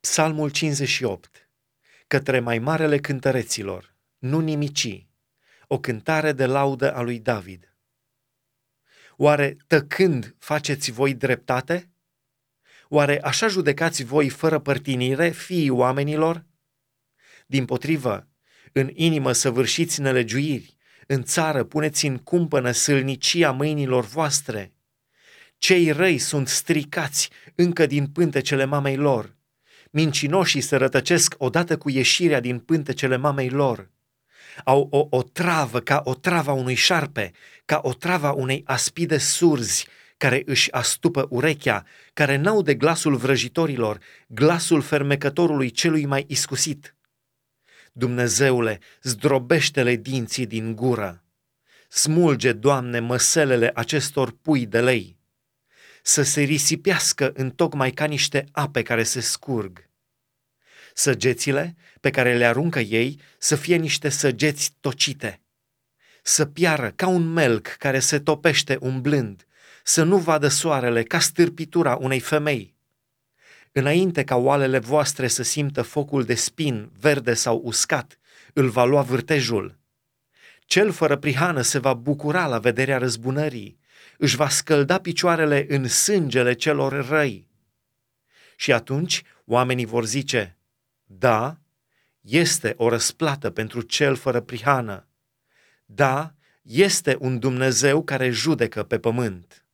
Psalmul 58 Către mai marele cântăreților, nu nimici, o cântare de laudă a lui David. Oare tăcând faceți voi dreptate? Oare așa judecați voi fără părtinire fiii oamenilor? Din potrivă, în inimă săvârșiți nelegiuiri, în țară puneți în cumpănă sâlnicia mâinilor voastre. Cei răi sunt stricați încă din pântecele mamei lor. Mincinoșii se rătăcesc odată cu ieșirea din pântecele mamei lor. Au o, o travă ca o trava unui șarpe, ca o trava unei aspide surzi, care își astupă urechea, care n-au de glasul vrăjitorilor, glasul fermecătorului celui mai iscusit. Dumnezeule, zdrobește-le dinții din gură. Smulge, Doamne, măselele acestor pui de lei. Să se risipească în tocmai ca niște ape care se scurg. Săgețile pe care le aruncă ei să fie niște săgeți tocite. Să piară ca un melc care se topește umblând, să nu vadă soarele ca stârpitura unei femei Înainte ca oalele voastre să simtă focul de spin, verde sau uscat, îl va lua vârtejul. Cel fără prihană se va bucura la vederea răzbunării, își va scălda picioarele în sângele celor răi. Și atunci oamenii vor zice, da, este o răsplată pentru cel fără prihană. Da, este un Dumnezeu care judecă pe pământ.